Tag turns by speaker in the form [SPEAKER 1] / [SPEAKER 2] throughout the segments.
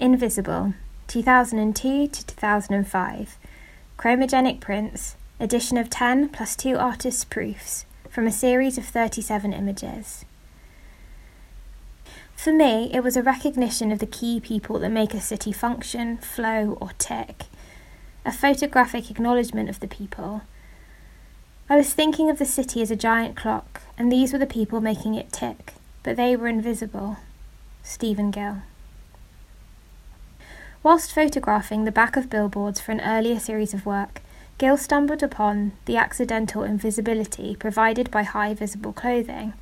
[SPEAKER 1] Invisible, 2002 to 2005. Chromogenic prints, edition of 10 plus two artists' proofs from a series of 37 images. For me, it was a recognition of the key people that make a city function, flow, or tick. A photographic acknowledgement of the people. I was thinking of the city as a giant clock, and these were the people making it tick, but they were invisible. Stephen Gill. Whilst photographing the back of billboards for an earlier series of work, Gill stumbled upon the accidental invisibility provided by high visible clothing.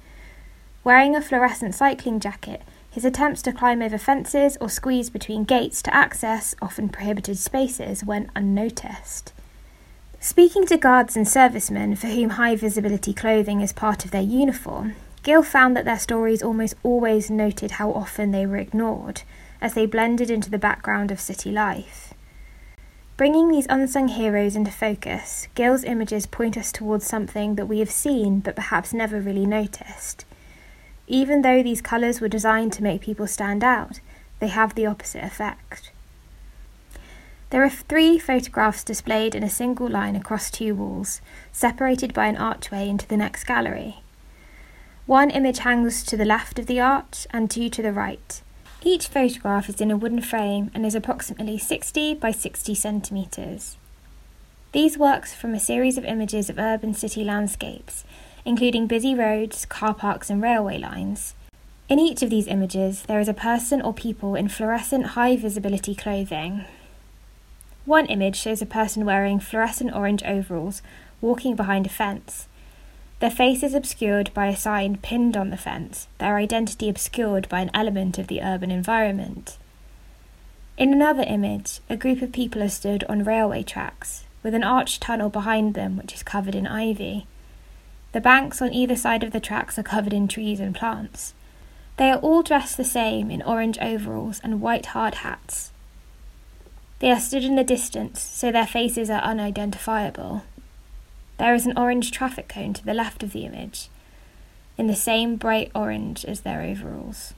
[SPEAKER 1] Wearing a fluorescent cycling jacket, his attempts to climb over fences or squeeze between gates to access often prohibited spaces went unnoticed. Speaking to guards and servicemen for whom high visibility clothing is part of their uniform, Gill found that their stories almost always noted how often they were ignored, as they blended into the background of city life. Bringing these unsung heroes into focus, Gill's images point us towards something that we have seen but perhaps never really noticed. Even though these colours were designed to make people stand out, they have the opposite effect. There are three photographs displayed in a single line across two walls, separated by an archway into the next gallery. One image hangs to the left of the arch and two to the right. Each photograph is in a wooden frame and is approximately 60 by 60 centimetres. These works from a series of images of urban city landscapes, including busy roads, car parks, and railway lines. In each of these images, there is a person or people in fluorescent high visibility clothing. One image shows a person wearing fluorescent orange overalls walking behind a fence. Their face is obscured by a sign pinned on the fence, their identity obscured by an element of the urban environment. In another image, a group of people are stood on railway tracks, with an arched tunnel behind them which is covered in ivy. The banks on either side of the tracks are covered in trees and plants. They are all dressed the same in orange overalls and white hard hats. They are stood in the distance, so their faces are unidentifiable. There is an orange traffic cone to the left of the image, in the same bright orange as their overalls.